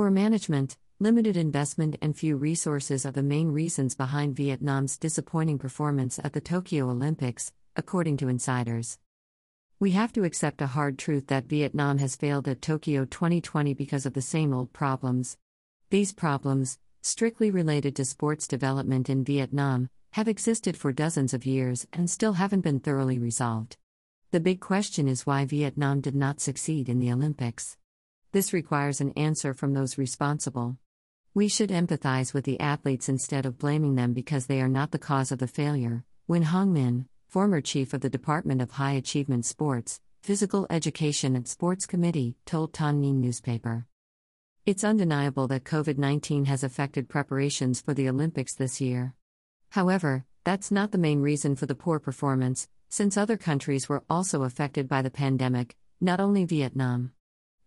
Poor management, limited investment, and few resources are the main reasons behind Vietnam's disappointing performance at the Tokyo Olympics, according to insiders. We have to accept a hard truth that Vietnam has failed at Tokyo 2020 because of the same old problems. These problems, strictly related to sports development in Vietnam, have existed for dozens of years and still haven't been thoroughly resolved. The big question is why Vietnam did not succeed in the Olympics. This requires an answer from those responsible. We should empathize with the athletes instead of blaming them because they are not the cause of the failure. Nguyen Hong Minh, former chief of the Department of High Achievement Sports, Physical Education and Sports Committee, told Thanh Nien newspaper. It's undeniable that COVID 19 has affected preparations for the Olympics this year. However, that's not the main reason for the poor performance, since other countries were also affected by the pandemic, not only Vietnam.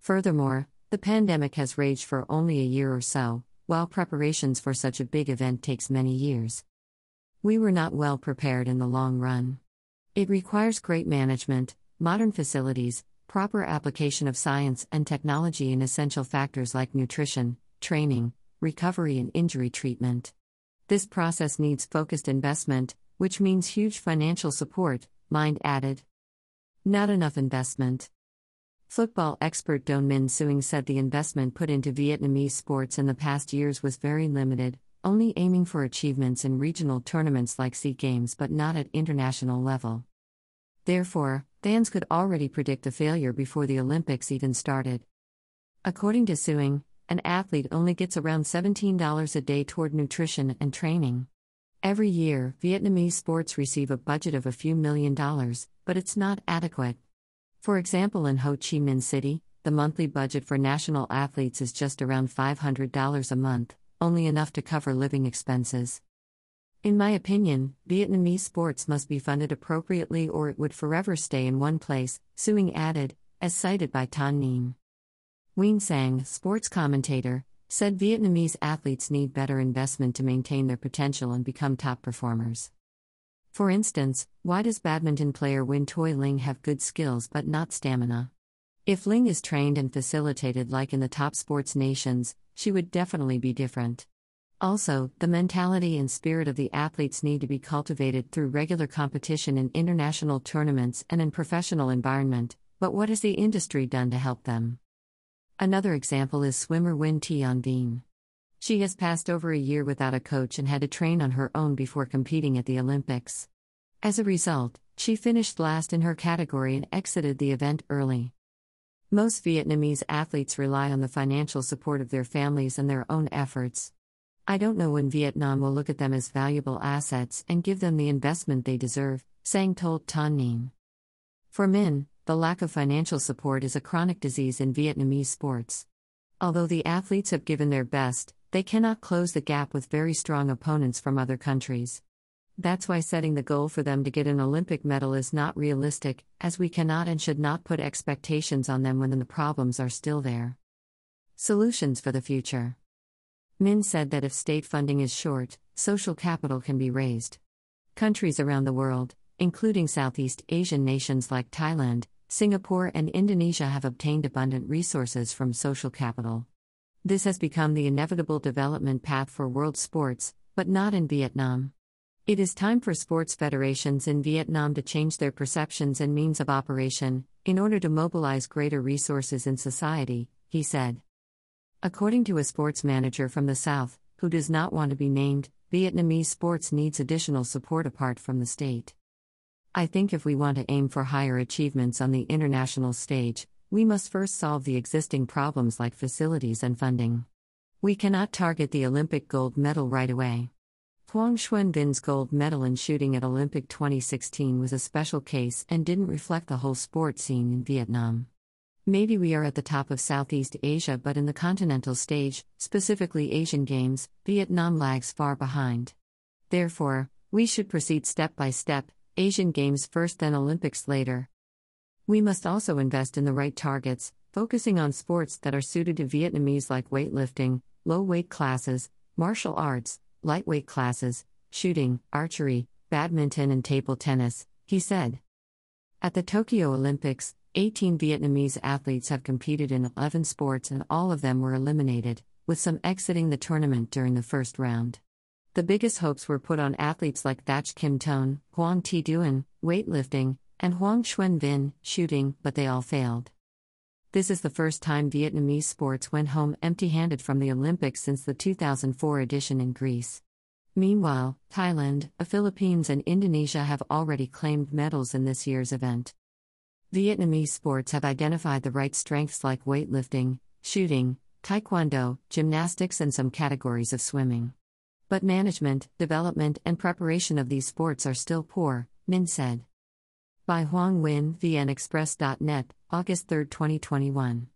Furthermore, the pandemic has raged for only a year or so, while preparations for such a big event takes many years. We were not well prepared in the long run. It requires great management, modern facilities, proper application of science and technology in essential factors like nutrition, training, recovery, and injury treatment. This process needs focused investment, which means huge financial support, Minh added. Not enough investment. Football expert Doan Minh Suong said the investment put into Vietnamese sports in the past years was very limited, only aiming for achievements in regional tournaments like SEA Games but not at international level. Therefore, fans could already predict a failure before the Olympics even started. According to Suong, an athlete only gets around $17 a day toward nutrition and training. Every year, Vietnamese sports receive a budget of a few million dollars, but it's not adequate. For example, in Ho Chi Minh City, the monthly budget for national athletes is just around $500 a month only enough to cover living expenses. In my opinion, Vietnamese sports must be funded appropriately or it would forever stay in one place, Suong added, as cited by Thanh Nien. Nguyen Sang, sports commentator, said Vietnamese athletes need better investment to maintain their potential and become top performers. For instance, why does badminton player Nguyen Thuy Linh have good skills but not stamina? If Linh is trained and facilitated like in the top sports nations, she would definitely be different. Also, the mentality and spirit of the athletes need to be cultivated through regular competition in international tournaments and in professional environment, but what has the industry done to help them? Another example is swimmer Win Vinh. She has passed over a year without a coach and had to train on her own before competing at the Olympics. As a result, she finished last in her category and exited the event early. Most Vietnamese athletes rely on the financial support of their families and their own efforts. I don't know when Vietnam will look at them as valuable assets and give them the investment they deserve, Sang told Thanh Nien. For Minh, the lack of financial support is a chronic disease in Vietnamese sports. Although the athletes have given their best, they cannot close the gap with very strong opponents from other countries. That's why setting the goal for them to get an Olympic medal is not realistic, as we cannot and should not put expectations on them when the problems are still there. Solutions for the future Minh said that if state funding is short, social capital can be raised. Countries around the world, including Southeast Asian nations like Thailand, Singapore, and Indonesia, have obtained abundant resources from social capital. This has become the inevitable development path for world sports, but not in Vietnam. It is time for sports federations in Vietnam to change their perceptions and means of operation, in order to mobilize greater resources in society, he said. According to a sports manager from the South, who does not want to be named, Vietnamese sports needs additional support apart from the state. I think if we want to aim for higher achievements on the international stage, we must first solve the existing problems like facilities and funding. We cannot target the Olympic gold medal right away. Hoang Xuan Vinh's gold medal in shooting at Olympic 2016 was a special case and didn't reflect the whole sport scene in Vietnam. Maybe we are at the top of Southeast Asia, but in the continental stage, specifically Asian Games, Vietnam lags far behind. Therefore, we should proceed step by step, Asian Games first, then Olympics later. We must also invest in the right targets, focusing on sports that are suited to Vietnamese like weightlifting, low weight classes, martial arts, lightweight classes, shooting, archery, badminton, and table tennis, he said. At the Tokyo Olympics, 18 Vietnamese athletes have competed in 11 sports and all of them were eliminated, with some exiting the tournament during the first round. The biggest hopes were put on athletes like Thach Kim Tuan, Hoang Thi Duyen, weightlifting, and Hoang Xuan Vinh, shooting, but they all failed. This is the first time Vietnamese sports went home empty handed from the Olympics since the 2004 edition in Greece. Meanwhile, Thailand, the Philippines, and Indonesia have already claimed medals in this year's event. Vietnamese sports have identified the right strengths like weightlifting, shooting, taekwondo, gymnastics, and some categories of swimming. But management, development, and preparation of these sports are still poor, Minh said. By Hoang Nguyen, VnExpress.net, August 3, 2021.